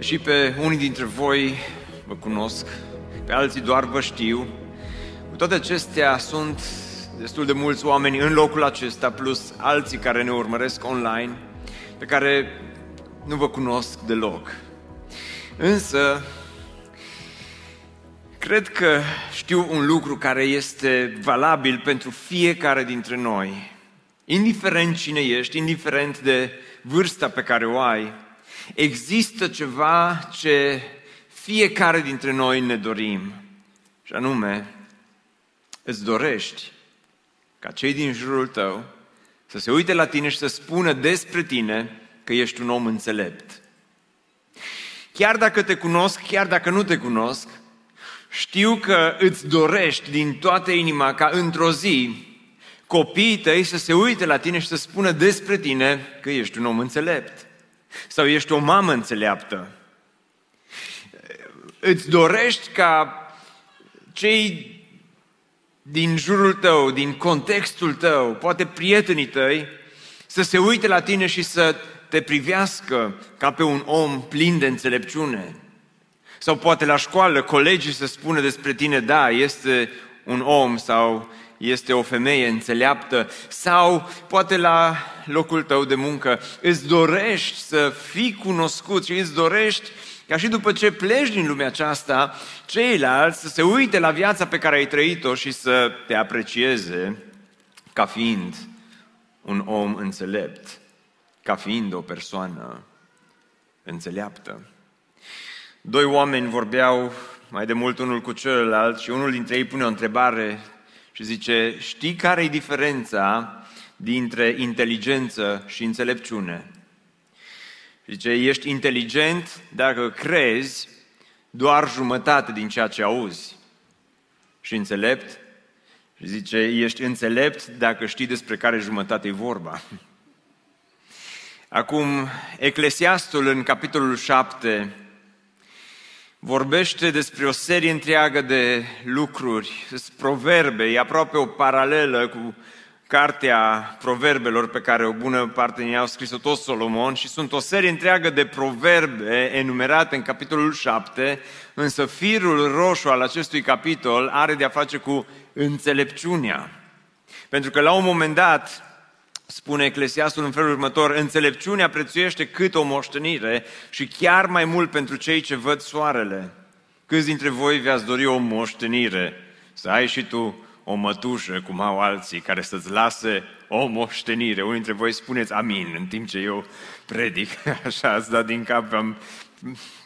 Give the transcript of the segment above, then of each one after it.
Și pe unii dintre voi vă cunosc, pe alții doar vă știu. Cu toate acestea sunt destul de mulți oameni în locul acesta, plus alții care ne urmăresc online, pe care nu vă cunosc deloc. Însă, cred că știu un lucru care este valabil pentru fiecare dintre noi. Indiferent cine ești, indiferent de vârsta pe care o ai, există ceva ce fiecare dintre noi ne dorim. Și anume, îți dorești ca cei din jurul tău să se uite la tine și să spună despre tine că ești un om înțelept. Chiar dacă te cunosc, chiar dacă nu te cunosc, știu că îți dorești din toată inima ca într-o zi copiii tăi să se uite la tine și să spună despre tine că ești un om înțelept. Sau ești o mamă înțeleaptă. Îți dorești ca cei din jurul tău, din contextul tău, poate prietenii tăi, să se uite la tine și să te privească ca pe un om plin de înțelepciune. Sau poate la școală colegii să spună despre tine, da, este un om sau este o femeie înțeleaptă sau poate la locul tău de muncă îți dorești să fii cunoscut și îți dorești ca și după ce pleci din lumea aceasta, ceilalți să se uite la viața pe care ai trăit-o și să te aprecieze ca fiind un om înțelept, ca fiind o persoană înțeleaptă. Doi oameni vorbeau mai de mult unul cu celălalt și unul dintre ei pune o întrebare și zice, știi care e diferența dintre inteligență și înțelepciune? Zice, ești inteligent dacă crezi doar jumătate din ceea ce auzi. Și înțelept? Și zice, ești înțelept dacă știi despre care jumătate e vorba. Acum, Eclesiastul în capitolul 7 vorbește despre o serie întreagă de lucruri, proverbe, e aproape o paralelă cu cartea proverbelor pe care o bună parte din ea au scris-o tot Solomon și sunt o serie întreagă de proverbe enumerate în capitolul 7, însă firul roșu al acestui capitol are de-a face cu înțelepciunea. Pentru că la un moment dat, spune Eclesiastul în felul următor, înțelepciunea prețuiește cât o moștenire și chiar mai mult pentru cei ce văd soarele. Câți dintre voi vi-ați dori o moștenire? Să ai și tu o mătușă, cum au alții, care să-ți lase o moștenire. Unii dintre voi spuneți amin, în timp ce eu predic. Așa ați dat din cap, am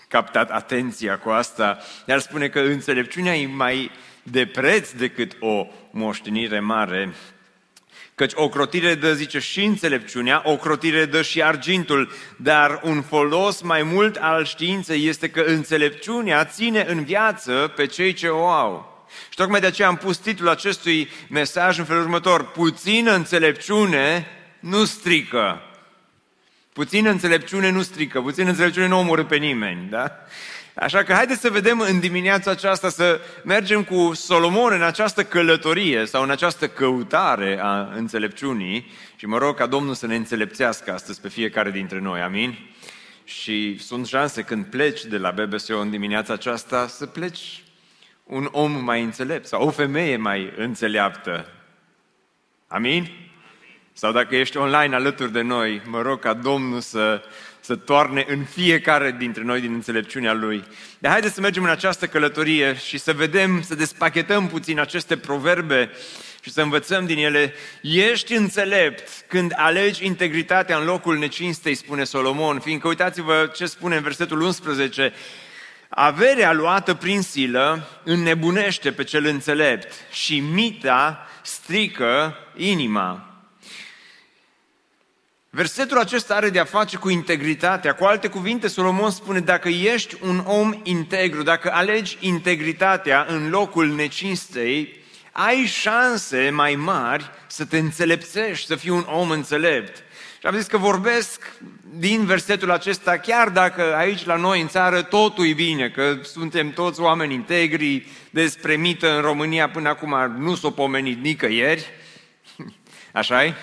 captat atenția cu asta. Iar spune că înțelepciunea e mai de preț decât o moștenire mare. Căci o crotire dă, zice, și înțelepciunea, o crotire dă și argintul, dar un folos mai mult al științei este că înțelepciunea ține în viață pe cei ce o au. Și tocmai de aceea am pus titlul acestui mesaj în felul următor. Puțină înțelepciune nu strică. Puțină înțelepciune nu strică, puțină înțelepciune nu omoră pe nimeni, da? Așa că haideți să vedem în dimineața aceasta să mergem cu Solomon în această călătorie sau în această căutare a înțelepciunii și mă rog ca Domnul să ne înțelepțească astăzi pe fiecare dintre noi, amin? Și sunt șanse când pleci de la BBSO în dimineața aceasta să pleci un om mai înțelept sau o femeie mai înțeleaptă. Amin? Sau dacă ești online alături de noi, mă rog ca Domnul să, să toarne în fiecare dintre noi din înțelepciunea Lui. De haideți să mergem în această călătorie și să vedem, să despachetăm puțin aceste proverbe și să învățăm din ele. Ești înțelept când alegi integritatea în locul necinstei, spune Solomon, fiindcă uitați-vă ce spune în versetul 11, Averea luată prin silă înnebunește pe cel înțelept și mita strică inima. Versetul acesta are de-a face cu integritatea. Cu alte cuvinte, Solomon spune, dacă ești un om integru, dacă alegi integritatea în locul necinstei, ai șanse mai mari să te înțelepțești, să fii un om înțelept. Și am zis că vorbesc din versetul acesta, chiar dacă aici la noi în țară totul e bine, că suntem toți oameni integri, despre mită în România până acum nu s-o pomenit nicăieri, așa -i?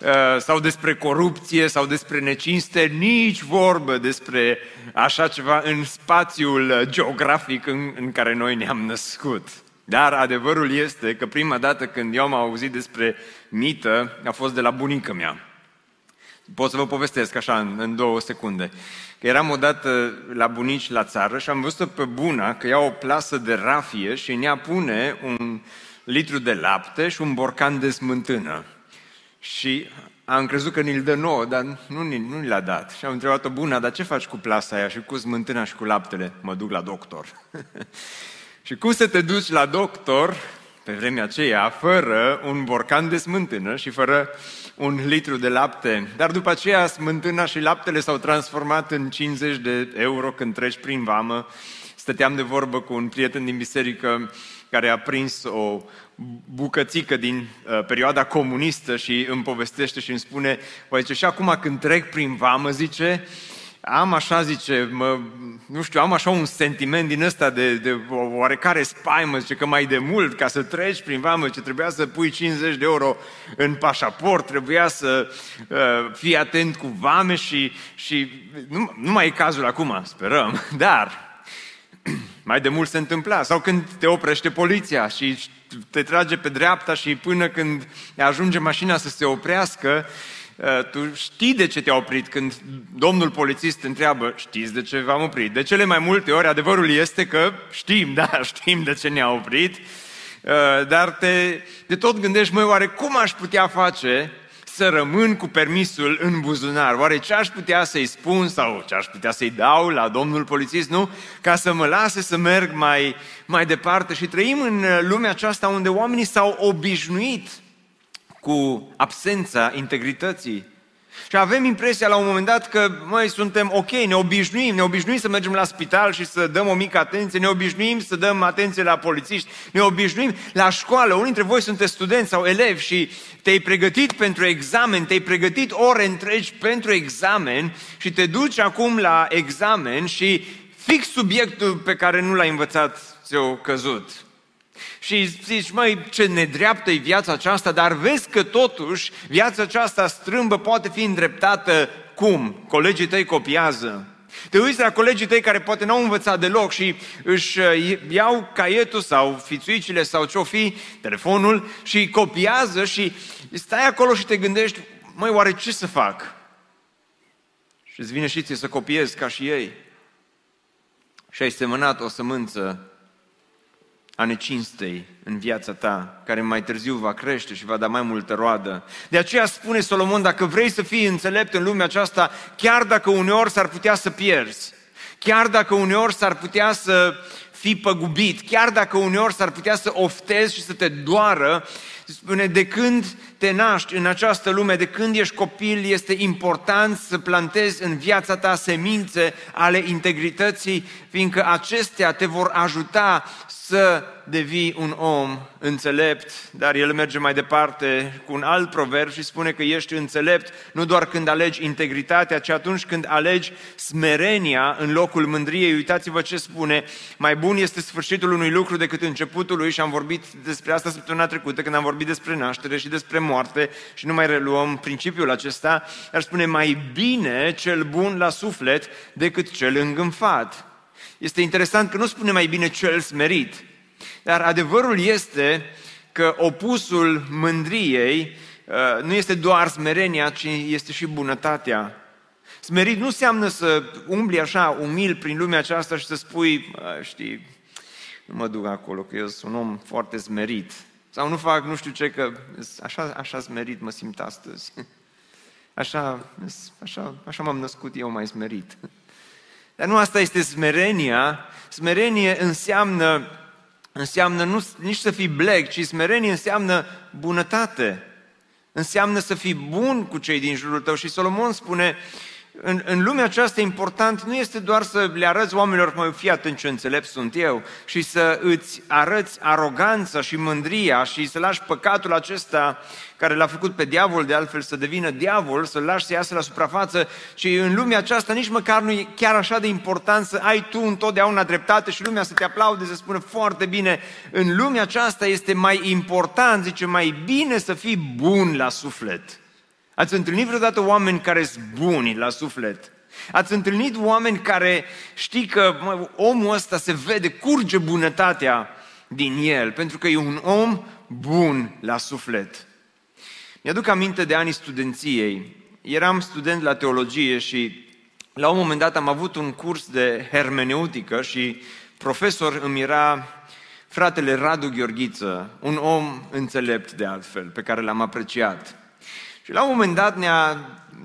Uh, sau despre corupție sau despre necinste, nici vorbă despre așa ceva în spațiul geografic în, în care noi ne-am născut. Dar adevărul este că prima dată când eu am auzit despre mită a fost de la bunica mea. Pot să vă povestesc așa în, în două secunde. Că eram odată la bunici la țară și am văzut pe buna că ia o plasă de rafie și în ea pune un litru de lapte și un borcan de smântână. Și am crezut că ni-l dă nouă, dar nu, nu ni l-a dat. Și am întrebat-o, bună, dar ce faci cu plasa aia și cu smântâna și cu laptele? Mă duc la doctor. și cum să te duci la doctor pe vremea aceea, fără un borcan de smântână și fără un litru de lapte. Dar după aceea smântâna și laptele s-au transformat în 50 de euro când treci prin vamă. Stăteam de vorbă cu un prieten din biserică care a prins o bucățică din uh, perioada comunistă și îmi povestește și îmi spune, bă, zice, și acum când trec prin vamă, zice, am așa, zice, mă, nu știu, am așa un sentiment din ăsta de, de oarecare spaimă, zice că mai de mult, ca să treci prin vamă, ce trebuia să pui 50 de euro în pașaport, trebuia să uh, fii atent cu vame și, și nu, nu mai e cazul acum, sperăm, dar mai de mult se întâmpla. Sau când te oprește poliția și te trage pe dreapta și până când ajunge mașina să se oprească, uh, tu știi de ce te-a oprit când domnul polițist întreabă, știți de ce v-am oprit? De cele mai multe ori adevărul este că știm, da, știm de ce ne-a oprit, uh, dar te, te tot gândești, măi, oare cum aș putea face să rămân cu permisul în buzunar. Oare ce aș putea să-i spun sau ce aș putea să-i dau la domnul polițist, nu? Ca să mă lase să merg mai, mai departe. Și trăim în lumea aceasta unde oamenii s-au obișnuit cu absența integrității și avem impresia la un moment dat că noi suntem ok, ne obișnuim, ne obișnuim să mergem la spital și să dăm o mică atenție, ne obișnuim să dăm atenție la polițiști, ne obișnuim la școală. Unii dintre voi sunteți studenți sau elevi și te-ai pregătit pentru examen, te-ai pregătit ore întregi pentru examen și te duci acum la examen și fix subiectul pe care nu l-ai învățat ți-o căzut. Și zici, măi, ce nedreaptă e viața aceasta, dar vezi că totuși viața aceasta strâmbă poate fi îndreptată cum? Colegii tăi copiază. Te uiți la colegii tăi care poate n-au învățat deloc și își uh, iau caietul sau fițuicile sau ce-o fi, telefonul și copiază și stai acolo și te gândești, măi, oare ce să fac? Și îți vine și ție să copiezi ca și ei. Și ai semănat o sămânță a necinstei în viața ta, care mai târziu va crește și va da mai multă roadă. De aceea spune Solomon, dacă vrei să fii înțelept în lumea aceasta, chiar dacă uneori s-ar putea să pierzi, chiar dacă uneori s-ar putea să fii păgubit, chiar dacă uneori s-ar putea să oftezi și să te doară, spune, de când te naști în această lume, de când ești copil, este important să plantezi în viața ta semințe ale integrității, fiindcă acestea te vor ajuta să devii un om înțelept, dar el merge mai departe cu un alt proverb și spune că ești înțelept nu doar când alegi integritatea, ci atunci când alegi smerenia în locul mândriei. Uitați-vă ce spune, mai bun este sfârșitul unui lucru decât începutul lui și am vorbit despre asta săptămâna trecută când am vorbit despre naștere și despre moarte și nu mai reluăm principiul acesta, ar spune mai bine cel bun la suflet decât cel îngânfat. Este interesant că nu spune mai bine cel smerit, dar adevărul este că opusul mândriei uh, nu este doar smerenia, ci este și bunătatea. Smerit nu înseamnă să umbli așa umil prin lumea aceasta și să spui, știi, nu mă duc acolo, că eu sunt un om foarte smerit. Sau nu fac nu știu ce, că așa, așa smerit mă simt astăzi. Așa, așa, așa m-am născut eu mai smerit. Dar nu asta este smerenia. Smerenie înseamnă, înseamnă nu, nici să fii bleg, ci smerenie înseamnă bunătate. înseamnă să fii bun cu cei din jurul tău. Și Solomon spune, în, în lumea aceasta important nu este doar să le arăți oamenilor, mă, fii atent ce înțelept sunt eu, și să îți arăți aroganța și mândria și să lași păcatul acesta care l-a făcut pe diavol de altfel să devină diavol, să-l lași să iasă la suprafață și în lumea aceasta nici măcar nu e chiar așa de important să ai tu întotdeauna dreptate și lumea să te aplaude, să spună foarte bine. În lumea aceasta este mai important, zice, mai bine să fii bun la suflet Ați întâlnit vreodată oameni care sunt buni la suflet? Ați întâlnit oameni care știi că mă, omul ăsta se vede, curge bunătatea din el, pentru că e un om bun la suflet. Mi-aduc aminte de anii studenției. Eram student la teologie și la un moment dat am avut un curs de hermeneutică și profesor îmi era fratele Radu Gheorghiță, un om înțelept de altfel, pe care l-am apreciat. Și la un moment dat ne-a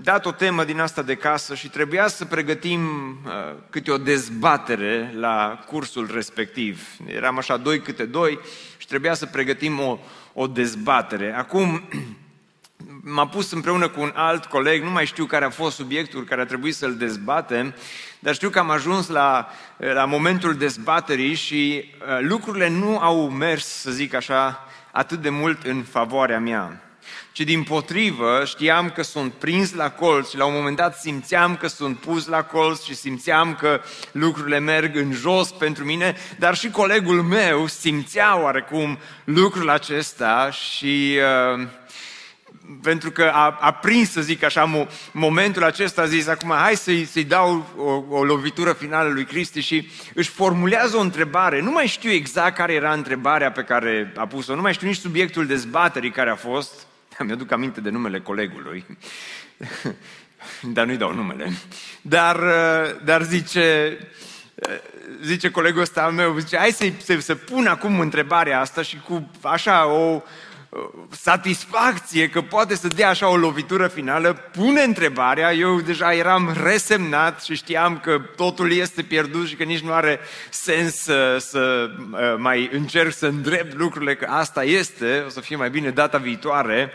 dat o temă din asta de casă și trebuia să pregătim uh, câte o dezbatere la cursul respectiv. Eram așa doi câte doi și trebuia să pregătim o, o dezbatere. Acum m-a pus împreună cu un alt coleg, nu mai știu care a fost subiectul care a trebuit să-l dezbatem, dar știu că am ajuns la, la momentul dezbaterii și uh, lucrurile nu au mers, să zic așa, atât de mult în favoarea mea ci din potrivă știam că sunt prins la colț și la un moment dat simțeam că sunt pus la colț și simțeam că lucrurile merg în jos pentru mine, dar și colegul meu simțea oarecum lucrul acesta și uh, pentru că a, a prins, să zic așa, momentul acesta, a zis acum, hai să-i, să dau o, o lovitură finală lui Cristi și își formulează o întrebare. Nu mai știu exact care era întrebarea pe care a pus-o, nu mai știu nici subiectul dezbaterii care a fost, Mi-aduc aminte de numele colegului, dar nu-i dau numele. Dar, dar zice, zice colegul ăsta al meu, zice, hai să, să, să pun acum întrebarea asta și cu așa o satisfacție că poate să dea așa o lovitură finală, pune întrebarea, eu deja eram resemnat și știam că totul este pierdut și că nici nu are sens să, să mai încerc să îndrept lucrurile, că asta este, o să fie mai bine data viitoare.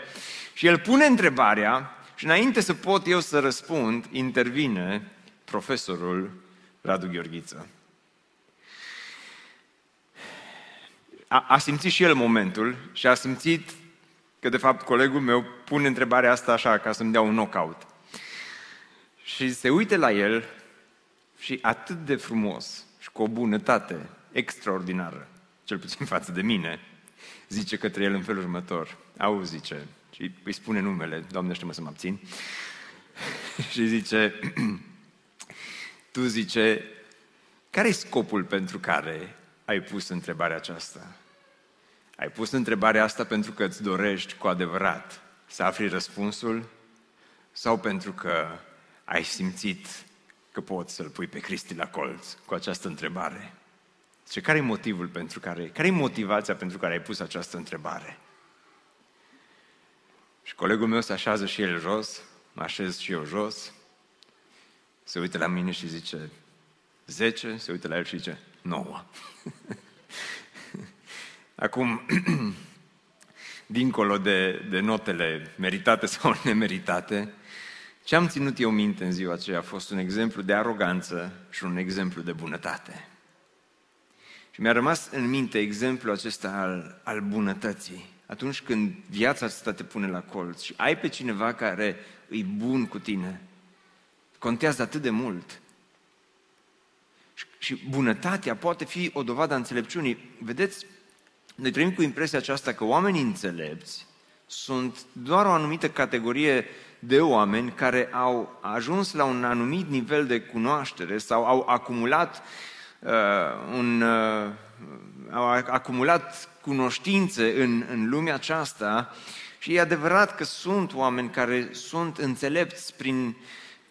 Și el pune întrebarea și înainte să pot eu să răspund, intervine profesorul Radu Gheorghiță. A, a simțit și el momentul și a simțit că de fapt colegul meu pune întrebarea asta așa ca să-mi dea un knockout. Și se uite la el și atât de frumos și cu o bunătate extraordinară, cel puțin față de mine, zice către el în felul următor. Auzi, zice, și îi spune numele, Doamne, știu să mă abțin, și zice, tu zice, care e scopul pentru care ai pus întrebarea aceasta? Ai pus întrebarea asta pentru că îți dorești cu adevărat să afli răspunsul sau pentru că ai simțit că poți să-L pui pe Cristi la colț cu această întrebare? Ce care e motivul pentru care, care e motivația pentru care ai pus această întrebare? Și colegul meu se așează și el jos, mă așez și eu jos, se uită la mine și zice 10, se uită la el și zice 9. Acum, dincolo de, de notele meritate sau nemeritate, ce am ținut eu minte în ziua aceea a fost un exemplu de aroganță și un exemplu de bunătate. Și mi-a rămas în minte exemplul acesta al, al bunătății. Atunci când viața asta te pune la colț și ai pe cineva care îi bun cu tine, contează atât de mult. Și bunătatea poate fi o dovadă a înțelepciunii. Vedeți, noi trăim cu impresia aceasta că oamenii înțelepți sunt doar o anumită categorie de oameni care au ajuns la un anumit nivel de cunoaștere sau au acumulat uh, un, uh, au acumulat cunoștințe în, în lumea aceasta și e adevărat că sunt oameni care sunt înțelepți prin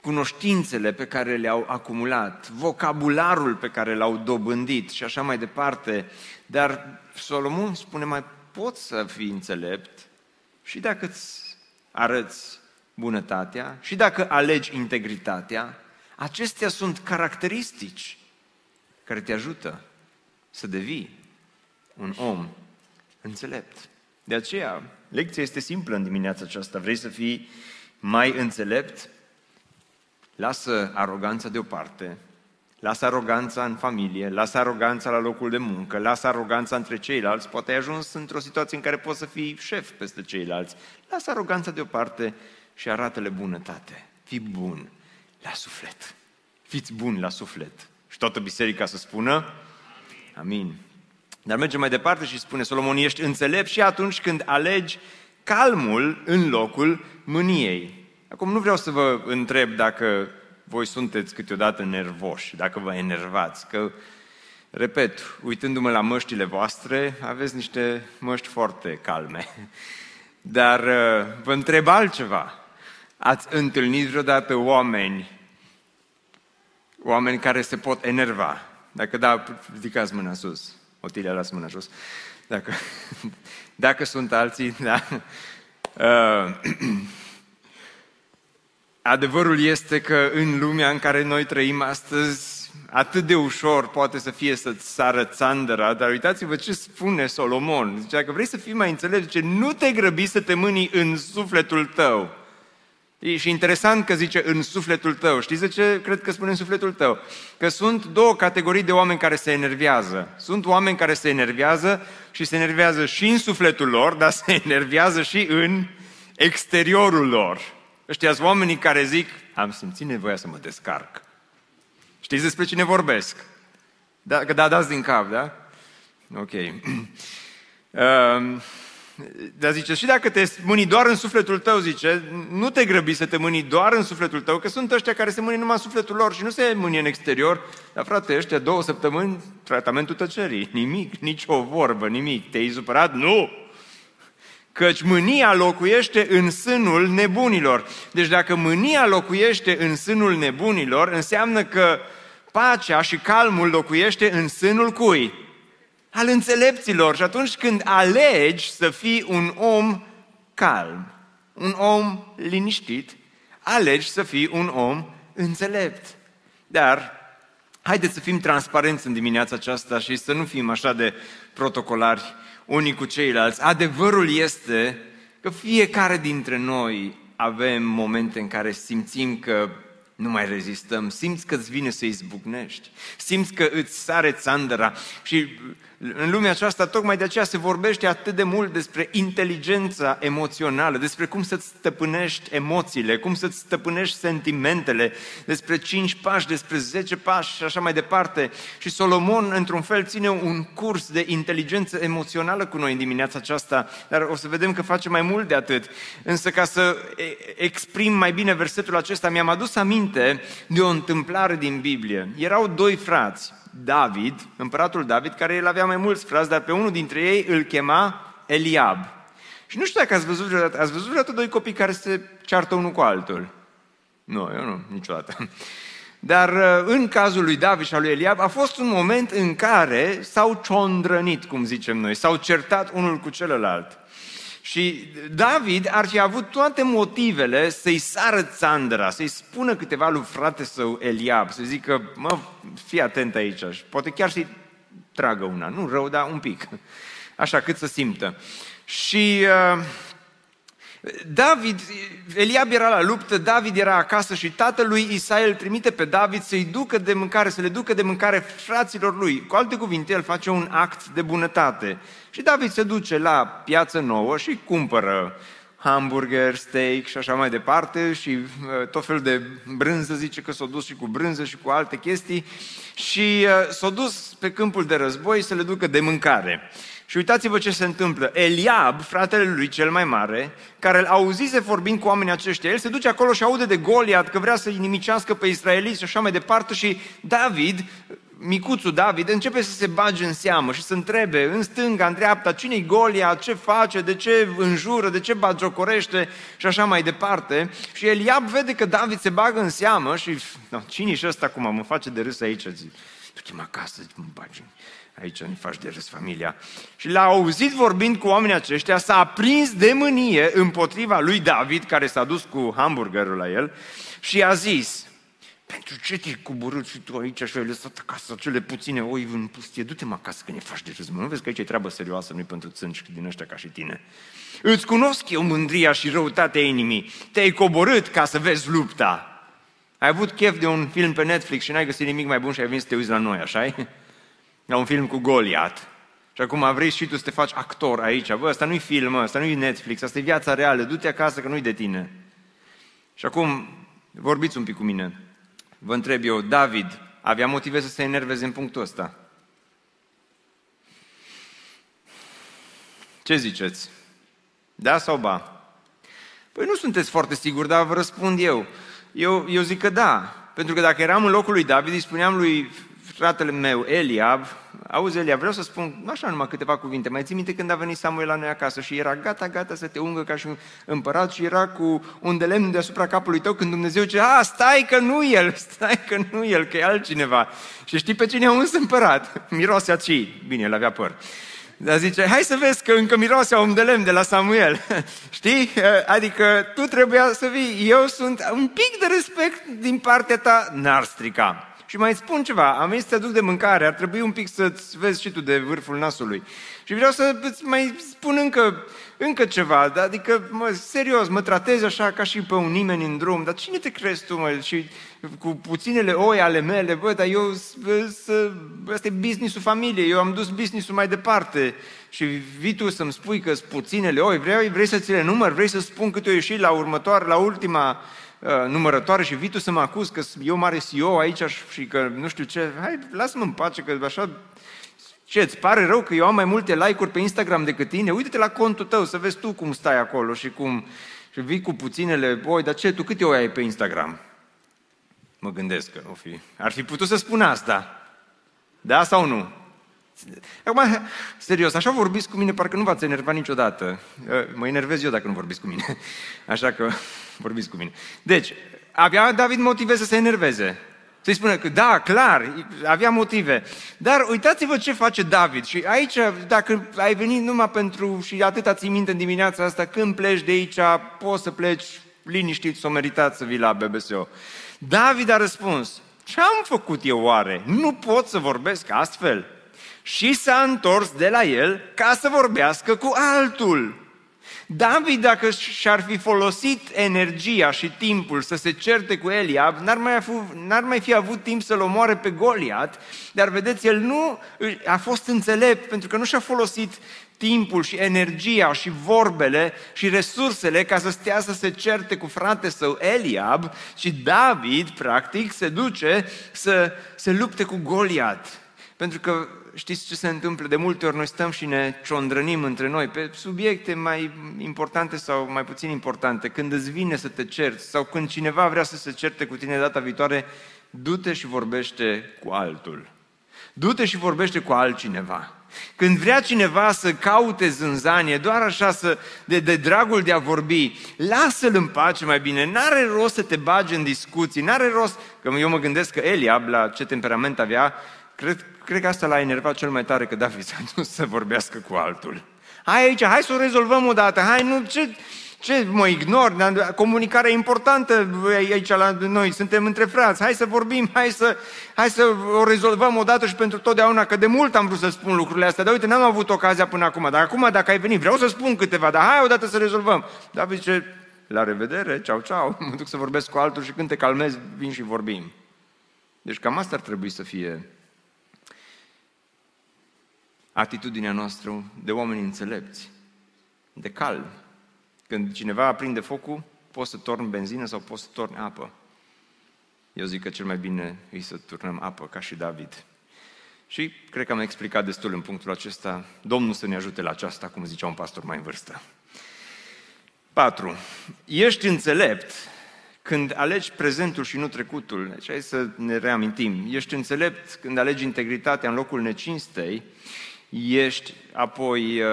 cunoștințele pe care le-au acumulat, vocabularul pe care l-au dobândit și așa mai departe. Dar Solomon spune, mai poți să fii înțelept și dacă îți arăți bunătatea și dacă alegi integritatea, acestea sunt caracteristici care te ajută să devii un om înțelept. De aceea, lecția este simplă în dimineața aceasta. Vrei să fii mai înțelept? Lasă aroganța deoparte, lasă aroganța în familie, lasă aroganța la locul de muncă, lasă aroganța între ceilalți, poate ai ajuns într-o situație în care poți să fii șef peste ceilalți. Lasă aroganța deoparte și arată-le bunătate. Fii bun la suflet. Fiți buni la suflet. Și toată biserica să spună Amin. Dar mergem mai departe și spune Solomon, ești înțelept și atunci când alegi calmul în locul mâniei. Acum nu vreau să vă întreb dacă voi sunteți câteodată nervoși, dacă vă enervați, că, repet, uitându-mă la măștile voastre, aveți niște măști foarte calme. Dar uh, vă întreb altceva. Ați întâlnit vreodată oameni, oameni care se pot enerva? Dacă da, ridicați mâna sus. Otilia, lasă mâna jos. Dacă, dacă sunt alții, da. Uh, adevărul este că în lumea în care noi trăim astăzi, atât de ușor poate să fie să-ți sară țandăra, dar uitați-vă ce spune Solomon. Zicea că vrei să fii mai înțelept, zice, nu te grăbi să te mâni în sufletul tău. E și interesant că zice în sufletul tău. Știți de ce cred că spune în sufletul tău? Că sunt două categorii de oameni care se enervează. Sunt oameni care se enervează și se enervează și în sufletul lor, dar se enervează și în exteriorul lor. Ăștia sunt oamenii care zic, am simțit nevoia să mă descarc. Știți despre cine vorbesc? Da, că da, dați din cap, da? Ok. Uh, dar zice, și dacă te mâni doar în sufletul tău, zice, nu te grăbi să te mâni doar în sufletul tău, că sunt ăștia care se mâni numai în sufletul lor și nu se mâni în exterior. Dar frate, ăștia două săptămâni, tratamentul tăcerii, nimic, nici o vorbă, nimic. Te-ai supărat? Nu! Căci mânia locuiește în sânul nebunilor. Deci dacă mânia locuiește în sânul nebunilor, înseamnă că pacea și calmul locuiește în sânul cui? al înțelepților. Și atunci când alegi să fii un om calm, un om liniștit, alegi să fii un om înțelept. Dar haideți să fim transparenți în dimineața aceasta și să nu fim așa de protocolari unii cu ceilalți. Adevărul este că fiecare dintre noi avem momente în care simțim că nu mai rezistăm, simți că îți vine să izbucnești, simți că îți sare țandăra și în lumea aceasta, tocmai de aceea se vorbește atât de mult despre inteligența emoțională, despre cum să-ți stăpânești emoțiile, cum să-ți stăpânești sentimentele, despre 5 pași, despre 10 pași și așa mai departe. Și Solomon, într-un fel, ține un curs de inteligență emoțională cu noi în dimineața aceasta, dar o să vedem că face mai mult de atât. Însă, ca să exprim mai bine versetul acesta, mi-am adus aminte de o întâmplare din Biblie. Erau doi frați, David, împăratul David, care el avea mai mulți frați, dar pe unul dintre ei îl chema Eliab. Și nu știu dacă ați văzut vreodată, ați văzut vreodată doi copii care se ceartă unul cu altul? Nu, eu nu, niciodată. Dar uh, în cazul lui David și al lui Eliab a fost un moment în care s-au ciondrănit, cum zicem noi, s-au certat unul cu celălalt. Și David ar fi avut toate motivele să-i sară țandra, să-i spună câteva lui frate său Eliab, să zică, mă, fii atent aici, și poate chiar să-i tragă una, nu rău, dar un pic, așa cât să simtă. Și uh, David, Eliab era la luptă, David era acasă și tatălui Isael trimite pe David să-i ducă de mâncare, să le ducă de mâncare fraților lui. Cu alte cuvinte, el face un act de bunătate. Și David se duce la piață nouă și cumpără hamburger, steak și așa mai departe și uh, tot felul de brânză, zice că s-a dus și cu brânză și cu alte chestii și uh, s-a dus pe câmpul de război să le ducă de mâncare. Și uitați-vă ce se întâmplă. Eliab, fratele lui cel mai mare, care îl auzise vorbind cu oamenii aceștia, el se duce acolo și aude de Goliat că vrea să-i nimicească pe israeliți și așa mai departe și David, micuțul David, începe să se bage în seamă și să întrebe în stânga, în dreapta, cine-i Goliat, ce face, de ce înjură, de ce bagiocorește și așa mai departe. Și Eliab vede că David se bagă în seamă și, no, cine și ăsta acum, mă face de râs aici, zic, du-te-mă acasă, mă bagi aici ne faci de râs familia. Și l-a auzit vorbind cu oamenii aceștia, s-a aprins de mânie împotriva lui David, care s-a dus cu hamburgerul la el, și a zis, pentru ce te-ai coborât și tu aici și ai lăsat acasă cele puține oi în pustie? Du-te mă acasă că ne faci de râs, mă. Nu vezi că aici e treabă serioasă, nu pentru țânci din ăștia ca și tine. Îți cunosc eu mândria și răutatea inimii. Te-ai coborât ca să vezi lupta. Ai avut chef de un film pe Netflix și n-ai găsit nimic mai bun și ai venit să te uiți la noi, așa La un film cu Goliat. Și acum vrei și tu să te faci actor aici. Bă, asta nu-i film, asta nu-i Netflix, asta e viața reală. Du-te acasă că nu-i de tine. Și acum vorbiți un pic cu mine. Vă întreb eu, David avea motive să se enerveze în punctul ăsta? Ce ziceți? Da sau ba? Păi nu sunteți foarte siguri, dar vă răspund eu. Eu, eu zic că da. Pentru că dacă eram în locul lui David, îi spuneam lui fratele meu, Eliab, auzi Eliab, vreau să spun așa numai câteva cuvinte. Mai ții minte când a venit Samuel la noi acasă și era gata, gata să te ungă ca și un împărat și era cu un de lemn deasupra capului tău când Dumnezeu zice, a, stai că nu el, stai că nu el, că e altcineva. Și știi pe cine a uns împărat? Miroase aci. Bine, el avea păr. Dar zice, hai să vezi că încă miroase un de lemn de la Samuel. Știi? Adică tu trebuia să vii. Eu sunt un pic de respect din partea ta, n-ar strica. Și mai spun ceva, am venit să te aduc de mâncare, ar trebui un pic să-ți vezi și tu de vârful nasului. Și vreau să îți mai spun încă, încă ceva, adică, mă, serios, mă tratezi așa ca și pe un nimeni în drum, dar cine te crezi tu, mă? Și cu puținele oi ale mele, bă, dar eu, ăsta e businessul familiei, eu am dus businessul mai departe și vii tu să-mi spui că sunt puținele oi, vrei, vrei să ți le număr, vrei să spun cât o ieși la următoare, la ultima uh, numărătoare și vii tu să mă acuz că eu mare CEO aici și că nu știu ce, hai, lasă-mă în pace că așa ce, îți pare rău că eu am mai multe like-uri pe Instagram decât tine? Uite-te la contul tău să vezi tu cum stai acolo și cum... Și vii cu puținele, oi, dar ce, tu câte oi ai pe Instagram? Mă gândesc că o fi. Ar fi putut să spun asta. Da sau nu? Acum, serios, așa vorbiți cu mine, parcă nu v-ați enervat niciodată. Mă enervez eu dacă nu vorbiți cu mine. Așa că vorbiți cu mine. Deci, avea David motive să se enerveze. Să-i spună că da, clar, avea motive. Dar uitați-vă ce face David. Și aici, dacă ai venit numai pentru și atâta ții minte în dimineața asta, când pleci de aici, poți să pleci liniștit, să o meritat să vii la BBSO. David a răspuns, ce am făcut eu oare? Nu pot să vorbesc astfel. Și s-a întors de la el ca să vorbească cu altul. David, dacă și-ar fi folosit energia și timpul să se certe cu Eliab, n-ar mai, fi, n-ar mai fi avut timp să-l omoare pe Goliat, dar vedeți, el nu a fost înțelept pentru că nu și-a folosit timpul și energia și vorbele și resursele ca să stea să se certe cu frate său Eliab și David, practic, se duce să se lupte cu Goliat. Pentru că știți ce se întâmplă? De multe ori noi stăm și ne ciondrănim între noi pe subiecte mai importante sau mai puțin importante. Când îți vine să te cerți sau când cineva vrea să se certe cu tine data viitoare, du-te și vorbește cu altul. Du-te și vorbește cu altcineva. Când vrea cineva să caute zânzanie, doar așa să, de, de dragul de a vorbi, lasă-l în pace mai bine, n-are rost să te bagi în discuții, n-are rost, că eu mă gândesc că Eliab, la ce temperament avea, cred, cred că asta l-a enervat cel mai tare că David s-a dus să vorbească cu altul. Hai aici, hai să o rezolvăm odată, hai, nu, ce, ce mă ignor? Comunicarea importantă aici la noi, suntem între frați, hai să vorbim, hai să, hai să o rezolvăm odată și pentru totdeauna, că de mult am vrut să spun lucrurile astea, dar uite, n-am avut ocazia până acum, dar acum dacă ai venit, vreau să spun câteva, dar hai odată să rezolvăm. David zice, la revedere, ceau, ceau, mă duc să vorbesc cu altul și când te calmezi, vin și vorbim. Deci cam asta ar trebui să fie atitudinea noastră de oameni înțelepți, de calm. Când cineva aprinde focul, poți să torni benzină sau poți să torni apă. Eu zic că cel mai bine e să turnăm apă, ca și David. Și cred că am explicat destul în punctul acesta. Domnul să ne ajute la aceasta, cum zicea un pastor mai în vârstă. 4. Ești înțelept când alegi prezentul și nu trecutul. Deci hai să ne reamintim. Ești înțelept când alegi integritatea în locul necinstei ești apoi uh,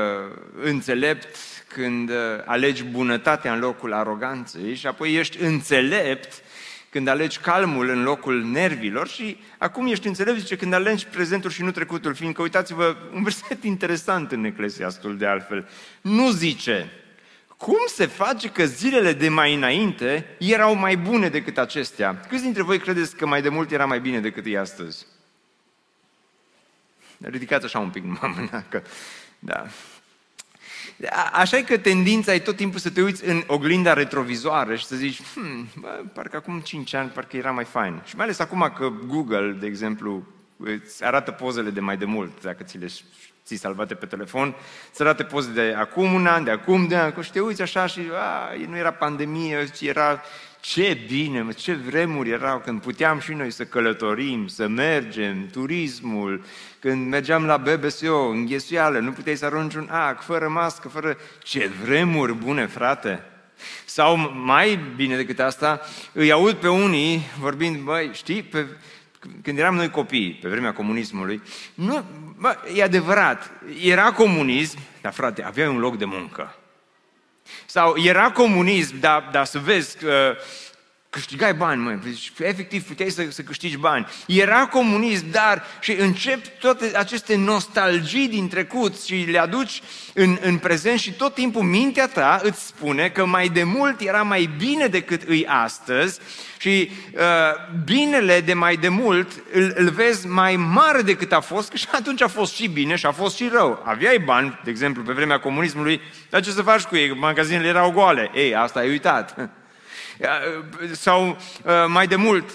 înțelept când uh, alegi bunătatea în locul aroganței și apoi ești înțelept când alegi calmul în locul nervilor și acum ești înțelept, zice, când alegi prezentul și nu trecutul, fiindcă, uitați-vă, un verset interesant în Eclesiastul de altfel, nu zice, cum se face că zilele de mai înainte erau mai bune decât acestea? Câți dintre voi credeți că mai de mult era mai bine decât e astăzi? Ridicați așa un pic numai mâna, că... Da. Așa e că tendința e tot timpul să te uiți în oglinda retrovizoară și să zici, hmm, bă, parcă acum 5 ani, parcă era mai fain. Și mai ales acum că Google, de exemplu, îți arată pozele de mai de mult, dacă ți le ții salvate pe telefon, să arate poze de acum un an, de acum de an, și te uiți așa și a, nu era pandemie, ci era ce bine, ce vremuri erau când puteam și noi să călătorim, să mergem, turismul, când mergeam la BBSO, în ghesuială, nu puteai să arunci un ac, fără mască, fără... Ce vremuri bune, frate! Sau mai bine decât asta, îi aud pe unii vorbind, băi, știi, pe, când eram noi copii, pe vremea comunismului, nu, bă, e adevărat, era comunism, dar frate, aveai un loc de muncă. Sau era comunism, dar, dar să vezi că câștigai bani, măi, deci, efectiv puteai să, să câștigi bani. Era comunism, dar și încep toate aceste nostalgii din trecut și le aduci în, în prezent și tot timpul mintea ta îți spune că mai de mult era mai bine decât îi astăzi și uh, binele de mai de mult îl, îl vezi mai mare decât a fost, că și atunci a fost și bine și a fost și rău. Aveai bani, de exemplu, pe vremea comunismului, dar ce să faci cu ei? Magazinele erau goale. Ei, asta ai uitat. Sau mai de mult,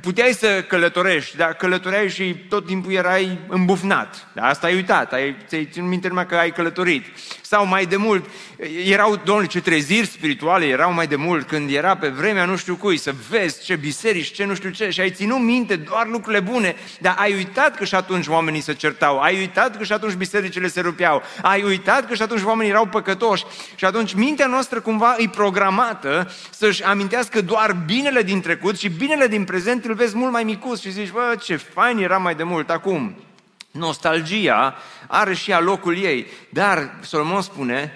puteai să călătorești, dar călătoreai și tot timpul erai îmbufnat. Asta ai uitat, ai, ți-ai ținut minte numai că ai călătorit. Sau mai de mult, erau, domnule, ce treziri spirituale erau mai de mult, când era pe vremea nu știu cui, să vezi ce biserici, ce nu știu ce, și ai ținut minte doar lucrurile bune, dar ai uitat că și atunci oamenii se certau, ai uitat că și atunci bisericile se rupeau, ai uitat că și atunci oamenii erau păcătoși. Și atunci mintea noastră cumva e programată să-și amintească doar binele din trecut și binele din prezent îl vezi mult mai micuț și zici, bă, ce fain era mai de mult acum. Nostalgia are și ea locul ei. Dar Solomon spune,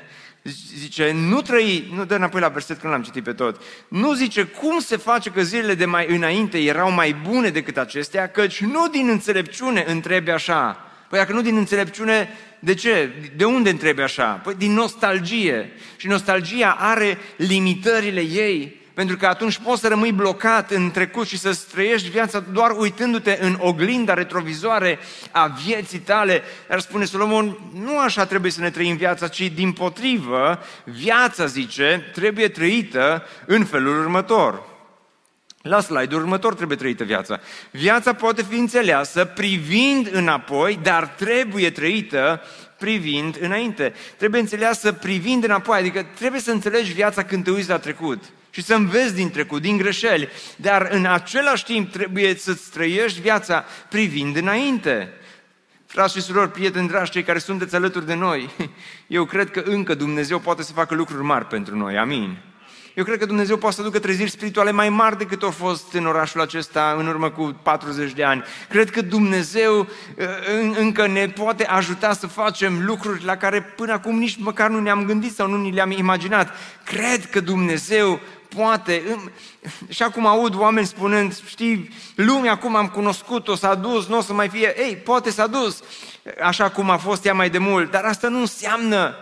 zice, nu trăi, nu dă înapoi la verset când l-am citit pe tot, nu zice cum se face că zilele de mai înainte erau mai bune decât acestea, căci nu din înțelepciune întrebi așa. Păi dacă nu din înțelepciune, de ce? De unde întrebi așa? Păi din nostalgie. Și nostalgia are limitările ei. Pentru că atunci poți să rămâi blocat în trecut și să trăiești viața doar uitându-te în oglinda retrovizoare a vieții tale. Dar spune Solomon, nu așa trebuie să ne trăim viața, ci din potrivă, viața, zice, trebuie trăită în felul următor. La slide-ul următor trebuie trăită viața. Viața poate fi înțeleasă privind înapoi, dar trebuie trăită privind înainte. Trebuie înțeleasă privind înapoi, adică trebuie să înțelegi viața când te uiți la trecut și să înveți din trecut, din greșeli, dar în același timp trebuie să-ți trăiești viața privind înainte. Frați și surori, prieteni dragi, cei care sunteți alături de noi, eu cred că încă Dumnezeu poate să facă lucruri mari pentru noi, amin. Eu cred că Dumnezeu poate să aducă treziri spirituale mai mari decât au fost în orașul acesta în urmă cu 40 de ani. Cred că Dumnezeu uh, încă ne poate ajuta să facem lucruri la care până acum nici măcar nu ne-am gândit sau nu ni le-am imaginat. Cred că Dumnezeu poate, și acum aud oameni spunând, știi, lumea acum am cunoscut-o, s-a dus, nu o să mai fie, ei, poate s-a dus, așa cum a fost ea mai de mult, dar asta nu înseamnă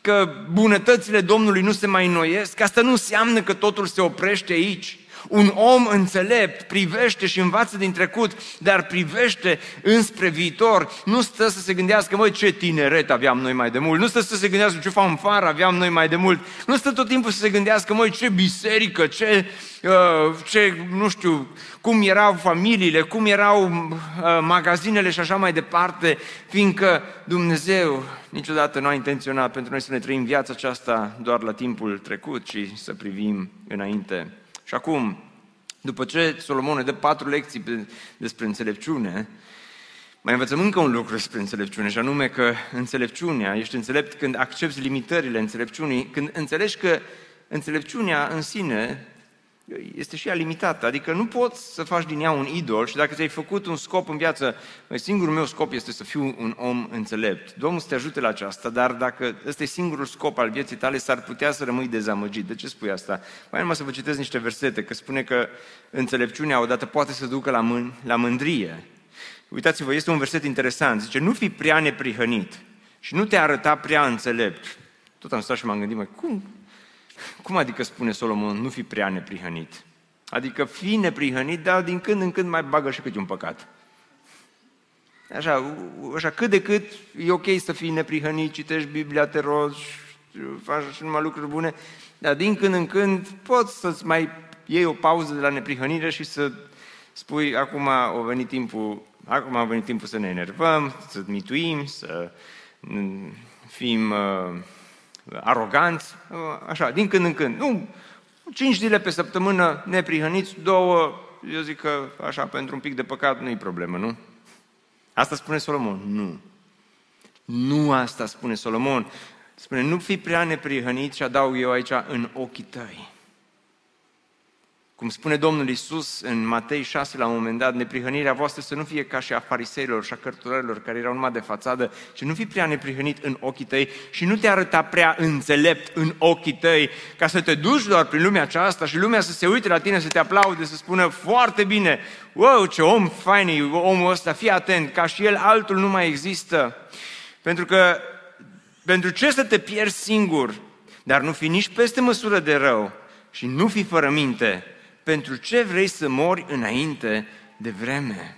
că bunătățile Domnului nu se mai înnoiesc, asta nu înseamnă că totul se oprește aici. Un om înțelept privește și învață din trecut, dar privește înspre viitor. Nu stă să se gândească, măi, ce tineret aveam noi mai de mult. Nu stă să se gândească ce fanfară aveam noi mai de mult. Nu stă tot timpul să se gândească, măi, ce biserică, ce, uh, ce nu știu, cum erau familiile, cum erau uh, magazinele și așa mai departe, fiindcă Dumnezeu niciodată nu a intenționat pentru noi să ne trăim viața aceasta doar la timpul trecut, ci să privim înainte. Și acum, după ce Solomon ne dă patru lecții despre înțelepciune, mai învățăm încă un lucru despre înțelepciune, și anume că înțelepciunea, ești înțelept când accepti limitările înțelepciunii, când înțelegi că înțelepciunea în sine este și ea limitată. Adică nu poți să faci din ea un idol și dacă ți-ai făcut un scop în viață, singurul meu scop este să fiu un om înțelept. Domnul să te ajute la aceasta, dar dacă ăsta e singurul scop al vieții tale, s-ar putea să rămâi dezamăgit. De ce spui asta? Mai numai să vă citesc niște versete, că spune că înțelepciunea odată poate să ducă la, mân- la mândrie. Uitați-vă, este un verset interesant. Zice, nu fi prea neprihănit și nu te arăta prea înțelept. Tot am stat și m-am gândit, mă, cum Cum adică spune Solomon, nu fi prea neprihănit? Adică fi neprihănit, dar din când în când mai bagă și câte un păcat. Așa, așa, cât de cât e ok să fii neprihănit, citești Biblia, te rogi, faci și numai lucruri bune, dar din când în când poți să-ți mai iei o pauză de la neprihănire și să spui, acum a venit timpul, acum a venit timpul să ne enervăm, să mituim, să fim uh, aroganți, uh, așa, din când în când. Nu, cinci zile pe săptămână neprihăniți, două, eu zic că așa, pentru un pic de păcat nu-i problemă, nu? Asta spune Solomon? Nu. Nu asta spune Solomon. Spune, nu fi prea neprihănit și adaug eu aici, în ochii tăi. Cum spune Domnul Isus în Matei 6 la un moment dat, neprihănirea voastră să nu fie ca și a fariseilor și a cărturărilor care erau numai de fațadă, ci nu fi prea neprihănit în ochii tăi și nu te arăta prea înțelept în ochii tăi, ca să te duci doar prin lumea aceasta și lumea să se uite la tine, să te aplaude, să spună foarte bine, wow, ce om fain e omul ăsta, fii atent, ca și el altul nu mai există. Pentru că, pentru ce să te pierzi singur, dar nu fi nici peste măsură de rău și nu fi fără minte, pentru ce vrei să mori înainte de vreme?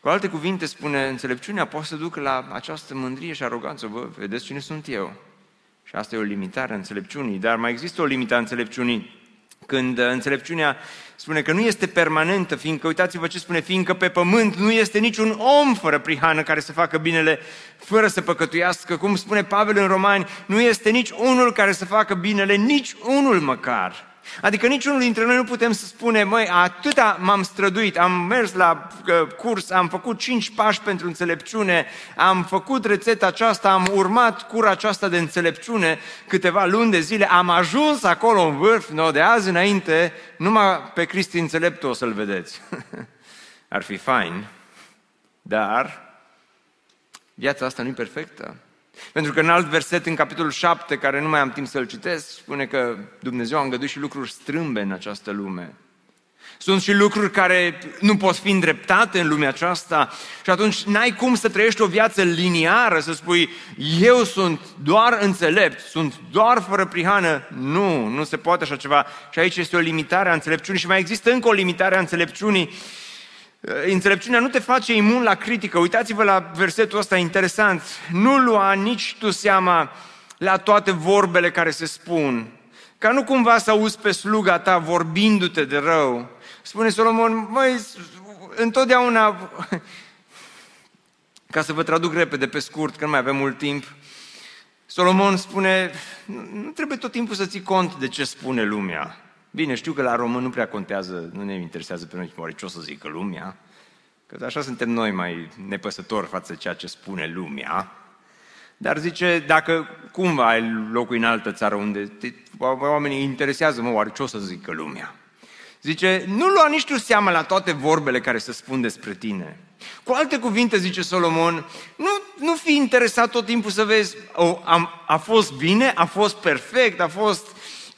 Cu alte cuvinte spune, înțelepciunea poate să ducă la această mândrie și aroganță. Vă vedeți cine sunt eu? Și asta e o limitare a înțelepciunii, dar mai există o limită a înțelepciunii. Când înțelepciunea spune că nu este permanentă, fiindcă, uitați-vă ce spune, fiindcă pe pământ nu este niciun om fără prihană care să facă binele fără să păcătuiască, cum spune Pavel în Romani, nu este nici unul care să facă binele, nici unul măcar. Adică niciunul dintre noi nu putem să spunem, măi, atâta m-am străduit, am mers la uh, curs, am făcut cinci pași pentru înțelepciune, am făcut rețeta aceasta, am urmat cura aceasta de înțelepciune câteva luni de zile, am ajuns acolo în vârf, no, de azi înainte, numai pe Cristi înțeleptul o să-l vedeți. Ar fi fain, dar viața asta nu e perfectă. Pentru că în alt verset, în capitolul 7, care nu mai am timp să-l citesc, spune că Dumnezeu a îngăduit și lucruri strâmbe în această lume. Sunt și lucruri care nu pot fi îndreptate în lumea aceasta și atunci n-ai cum să trăiești o viață liniară, să spui eu sunt doar înțelept, sunt doar fără prihană. Nu, nu se poate așa ceva. Și aici este o limitare a înțelepciunii și mai există încă o limitare a înțelepciunii Eh, înțelepciunea nu te face imun la critică. Uitați-vă la versetul ăsta interesant. Nu lua nici tu seama la toate vorbele care se spun. Ca nu cumva să auzi pe sluga ta vorbindu-te de rău. Spune Solomon, măi, întotdeauna, ca să vă traduc repede pe scurt, că nu mai avem mult timp, Solomon spune, nu trebuie tot timpul să ții cont de ce spune lumea. Bine, știu că la român nu prea contează, nu ne interesează pe noi oare ce o să zică lumea, că așa suntem noi mai nepăsători față de ceea ce spune lumea. Dar zice, dacă cumva ai locul în altă țară unde te, oamenii interesează, mă, oare ce o să zică lumea? Zice, nu lua nici tu seama la toate vorbele care se spun despre tine. Cu alte cuvinte, zice Solomon, nu, nu fi interesat tot timpul să vezi, oh, am, a fost bine, a fost perfect, a fost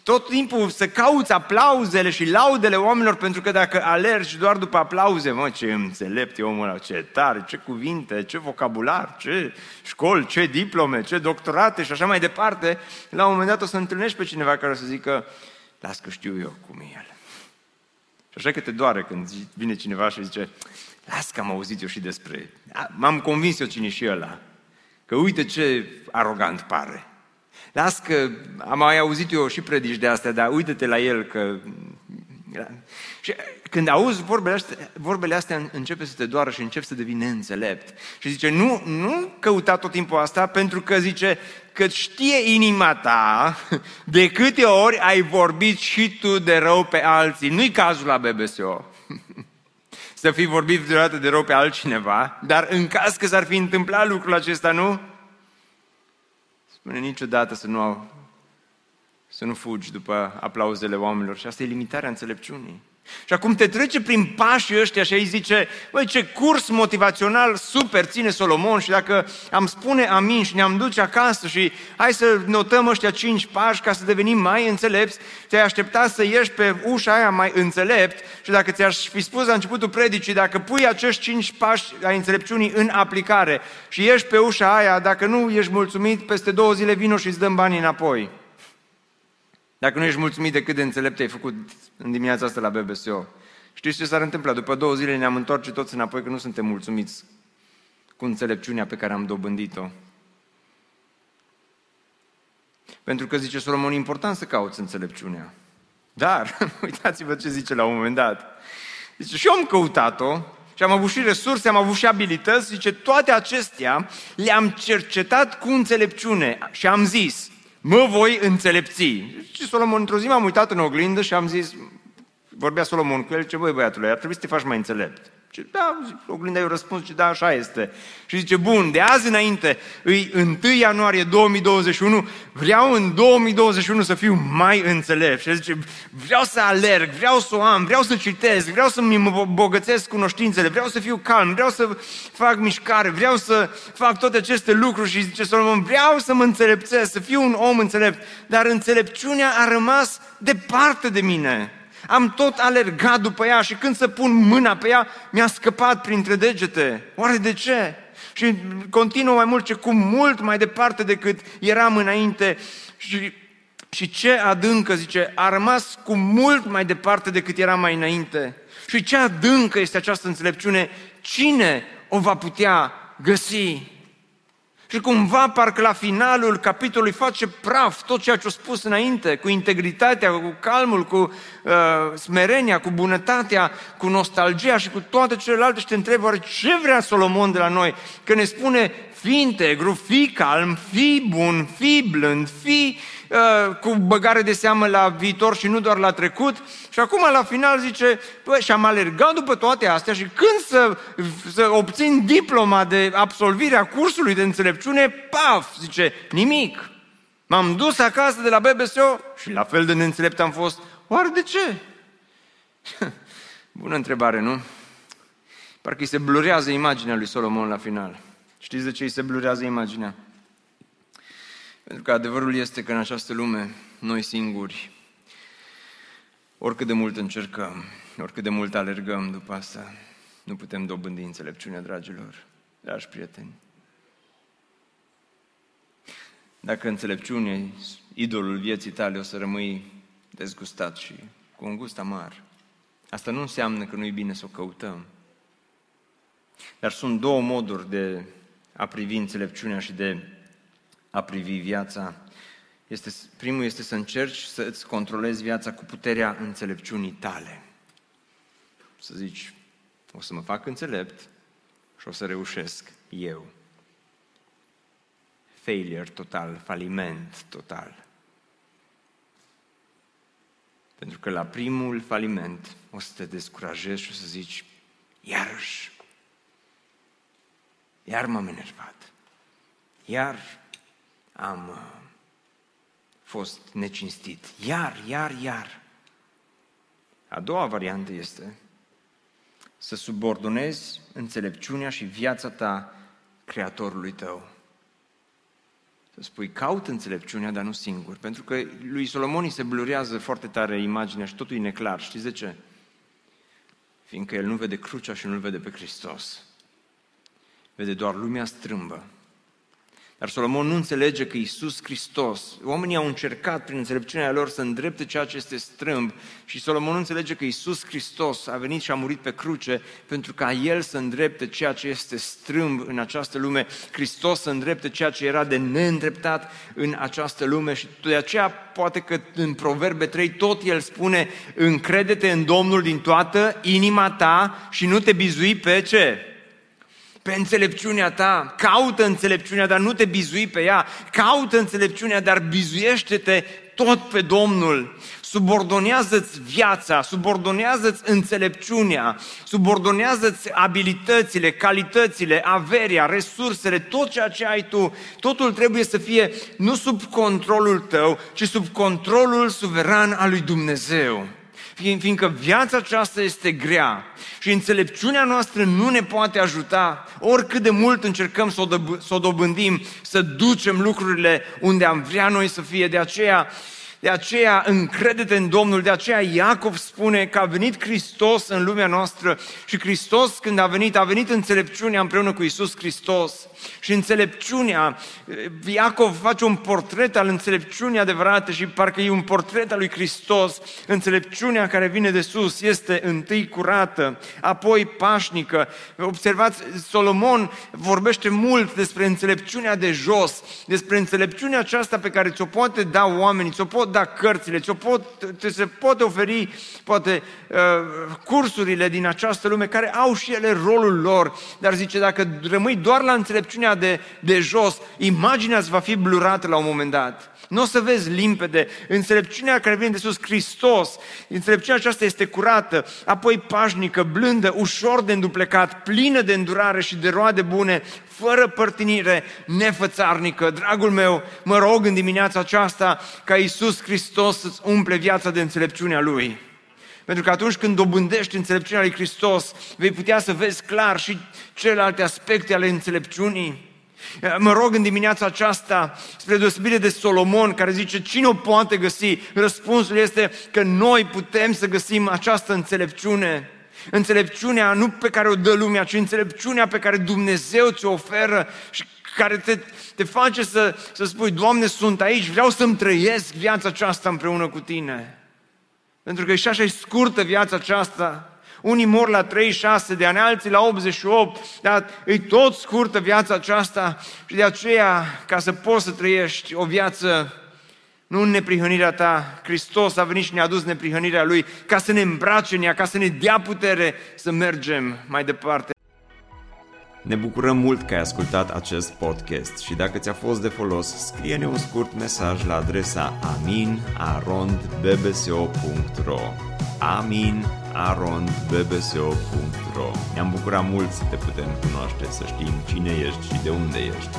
tot timpul să cauți aplauzele și laudele oamenilor, pentru că dacă alergi doar după aplauze, mă, ce înțelept e omul ăla, ce tare, ce cuvinte, ce vocabular, ce școli, ce diplome, ce doctorate și așa mai departe, la un moment dat o să întâlnești pe cineva care o să zică, las că știu eu cum e el. Și așa că te doare când vine cineva și zice, las că am auzit eu și despre, m-am convins eu cine și ăla, că uite ce arogant pare. Las că am mai auzit eu și predici de astea, dar uite-te la el că... Și când auzi vorbele astea, vorbele astea începe să te doară și încep să devii neînțelept. Și zice, nu, nu căuta tot timpul asta, pentru că zice că știe inima ta de câte ori ai vorbit și tu de rău pe alții. Nu-i cazul la BBSO să fi vorbit vreodată de rău pe altcineva, dar în caz că s-ar fi întâmplat lucrul acesta, nu? Spune niciodată să nu, să nu fugi după aplauzele oamenilor și asta e limitarea înțelepciunii. Și acum te trece prin pașii ăștia și îi zice, băi, ce curs motivațional super ține Solomon și dacă am spune amin și ne-am duce acasă și hai să notăm ăștia cinci pași ca să devenim mai înțelepți, te-ai aștepta să ieși pe ușa aia mai înțelept și dacă ți-aș fi spus la începutul predicii, dacă pui acești cinci pași ai înțelepciunii în aplicare și ieși pe ușa aia, dacă nu ești mulțumit, peste două zile vino și îți dăm banii înapoi. Dacă nu ești mulțumit de cât de înțelept ai făcut în dimineața asta la BBSO, știți ce s-ar întâmpla? După două zile ne-am întoarce toți înapoi că nu suntem mulțumiți cu înțelepciunea pe care am dobândit-o. Pentru că, zice Solomon, e important să cauți înțelepciunea. Dar, uitați-vă ce zice la un moment dat. Zice, și eu am căutat-o și am avut și resurse, am avut și abilități, zice, toate acestea le-am cercetat cu înțelepciune și am zis, mă voi înțelepți. Și Solomon, într-o zi m-am uitat în oglindă și am zis, vorbea Solomon cu el, ce băi băiatule, ar trebui să te faci mai înțelept. Zice, da, zic, oglinda eu răspuns, zice, da, așa este. Și zice, bun, de azi înainte, îi 1 ianuarie 2021, vreau în 2021 să fiu mai înțelept. Și zice, vreau să alerg, vreau să o am, vreau să citesc, vreau să-mi bogățesc cunoștințele, vreau să fiu calm, vreau să fac mișcare, vreau să fac toate aceste lucruri. Și zice Solomon, vreau să mă înțelepțesc, să fiu un om înțelept. Dar înțelepciunea a rămas departe de mine. Am tot alergat după ea și când să pun mâna pe ea, mi-a scăpat printre degete. Oare de ce? Și continuă mai mult ce cu mult mai departe decât eram înainte. Și, și ce adâncă, zice, a rămas cu mult mai departe decât era mai înainte. Și ce adâncă este această înțelepciune? Cine o va putea găsi? Și cumva, parcă la finalul capitolului face praf tot ceea ce a spus înainte, cu integritatea, cu calmul, cu uh, smerenia, cu bunătatea, cu nostalgia și cu toate celelalte și te întrebi oare ce vrea Solomon de la noi? Că ne spune fii integru, fii calm, fii bun, fii blând, fii uh, cu băgare de seamă la viitor și nu doar la trecut. Și acum la final zice, bă, și am alergat după toate astea și când să, să obțin diploma de absolvire a cursului de înțelepciune, paf, zice, nimic. M-am dus acasă de la BBSO și la fel de neînțelept am fost. Oare de ce? Bună întrebare, nu? Parcă îi se blurează imaginea lui Solomon la final. Știți de ce îi se blurează imaginea? Pentru că adevărul este că în această lume, noi singuri, oricât de mult încercăm, oricât de mult alergăm după asta, nu putem dobândi înțelepciunea, dragilor, dragi prieteni. Dacă înțelepciune, idolul vieții tale, o să rămâi dezgustat și cu un gust amar. Asta nu înseamnă că nu-i bine să o căutăm. Dar sunt două moduri de a privi înțelepciunea și de a privi viața. Este, primul este să încerci să îți controlezi viața cu puterea înțelepciunii tale. Să zici, o să mă fac înțelept și o să reușesc eu. Failure total, faliment total. Pentru că la primul faliment o să te descurajezi și o să zici, iarăși, iar m-am enervat. Iar am uh, fost necinstit. Iar, iar, iar. A doua variantă este să subordonezi înțelepciunea și viața ta Creatorului tău. Să spui, caut înțelepciunea, dar nu singur. Pentru că lui Solomon se blurează foarte tare imaginea și totul e neclar. Știți de ce? Fiindcă el nu vede crucea și nu-L vede pe Hristos vede doar lumea strâmbă. Dar Solomon nu înțelege că Isus Hristos, oamenii au încercat prin înțelepciunea lor să îndrepte ceea ce este strâmb și Solomon nu înțelege că Isus Hristos a venit și a murit pe cruce pentru ca El să îndrepte ceea ce este strâmb în această lume, Hristos să îndrepte ceea ce era de neîndreptat în această lume și de aceea poate că în Proverbe 3 tot El spune încredete în Domnul din toată inima ta și nu te bizui pe ce? Pe înțelepciunea ta, caută înțelepciunea, dar nu te bizui pe ea, caută înțelepciunea, dar bizuiește-te tot pe Domnul. Subordonează-ți viața, subordonează-ți înțelepciunea, subordonează-ți abilitățile, calitățile, averia, resursele, tot ceea ce ai tu. Totul trebuie să fie nu sub controlul tău, ci sub controlul suveran al lui Dumnezeu fiindcă viața aceasta este grea și înțelepciunea noastră nu ne poate ajuta, oricât de mult încercăm să o, să o dobândim, să ducem lucrurile unde am vrea noi să fie. De aceea De aceea încredete în Domnul, de aceea Iacov spune că a venit Hristos în lumea noastră și Hristos când a venit, a venit înțelepciunea împreună cu Isus Hristos. Și înțelepciunea, Iacov face un portret al înțelepciunii adevărate și parcă e un portret al lui Hristos. Înțelepciunea care vine de sus este întâi curată, apoi pașnică. Observați, Solomon vorbește mult despre înțelepciunea de jos, despre înțelepciunea aceasta pe care ți-o poate da oamenii, ți-o pot da cărțile, ți-o pot, ți se poate oferi poate uh, cursurile din această lume care au și ele rolul lor, dar zice dacă rămâi doar la înțelepciunea de, de jos, imaginea îți va fi blurată la un moment dat. Nu o să vezi limpede. Înțelepciunea care vine de sus, Hristos, înțelepciunea aceasta este curată, apoi pașnică, blândă, ușor de înduplecat, plină de îndurare și de roade bune, fără părtinire, nefățarnică. Dragul meu, mă rog în dimineața aceasta ca Iisus Hristos să-ți umple viața de înțelepciunea Lui. Pentru că atunci când dobândești înțelepciunea lui Hristos, vei putea să vezi clar și celelalte aspecte ale înțelepciunii. Mă rog în dimineața aceasta, spre deosebire de Solomon, care zice, cine o poate găsi? Răspunsul este că noi putem să găsim această înțelepciune. Înțelepciunea nu pe care o dă lumea, ci înțelepciunea pe care Dumnezeu ți-o oferă și care te, te face să, să spui, Doamne, sunt aici, vreau să-mi trăiesc viața aceasta împreună cu Tine. Pentru că și așa e scurtă viața aceasta. Unii mor la 36 de ani, alții la 88, dar e tot scurtă viața aceasta și de aceea, ca să poți să trăiești o viață nu în neprihănirea ta, Hristos a venit și ne-a adus neprihănirea Lui ca să ne îmbrace în ea, ca să ne dea putere să mergem mai departe. Ne bucurăm mult că ai ascultat acest podcast și dacă ți-a fost de folos, scrie-ne un scurt mesaj la adresa aminarondbbso.ro aminarondbbso.ro Ne-am bucurat mult să te putem cunoaște, să știm cine ești și de unde ești.